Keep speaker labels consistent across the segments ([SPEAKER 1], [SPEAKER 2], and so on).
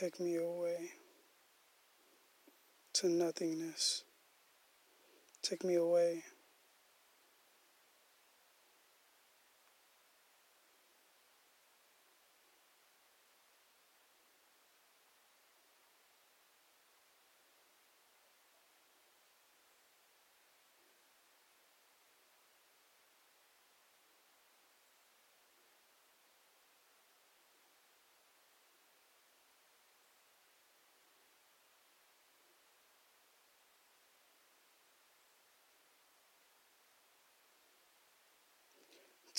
[SPEAKER 1] Take me away to nothingness. Take me away.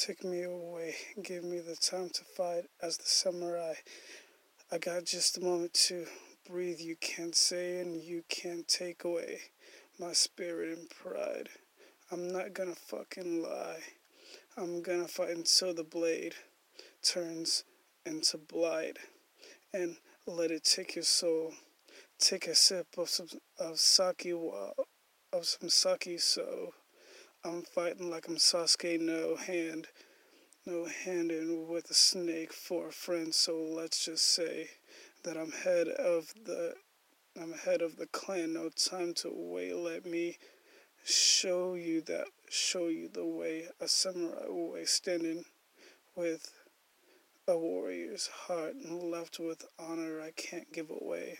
[SPEAKER 1] Take me away. Give me the time to fight as the samurai. I got just a moment to breathe. You can't say and you can't take away my spirit and pride. I'm not gonna fucking lie. I'm gonna fight until the blade turns into blight and let it take your soul. Take a sip of some of sake of some sake so I'm fighting like I'm Sasuke, no hand, no hand in with a snake for a friend. So let's just say that I'm head of the, I'm head of the clan. No time to wait. Let me show you that, show you the way a samurai way, standing with a warrior's heart and left with honor I can't give away.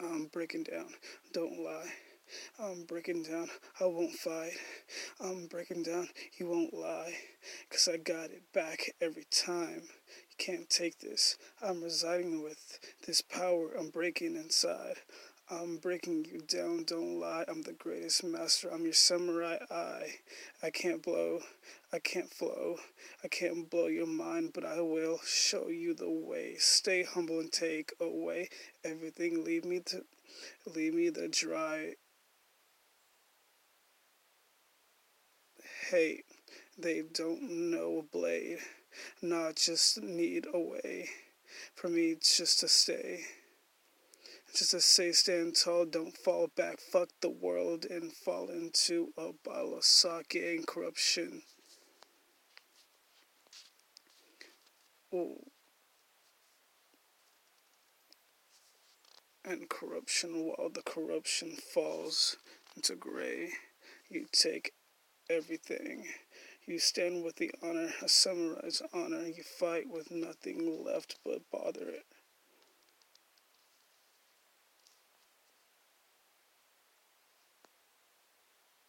[SPEAKER 1] I'm breaking down. Don't lie. I'm breaking down. I won't fight. I'm breaking down. You won't lie. Cause I got it back every time. You can't take this. I'm residing with this power. I'm breaking inside. I'm breaking you down, don't lie. I'm the greatest master. I'm your samurai eye. I can't blow, I can't flow, I can't blow your mind, but I will show you the way. Stay humble and take away everything. Leave me to, leave me the dry. Hate. They don't know a blade. Not just need a way for me it's just to stay. Just to say, stand tall, don't fall back. Fuck the world and fall into a bottle of sake and corruption. Ooh. And corruption, while the corruption falls into gray, you take everything. You stand with the honor, a samurai's honor. You fight with nothing left but bother it.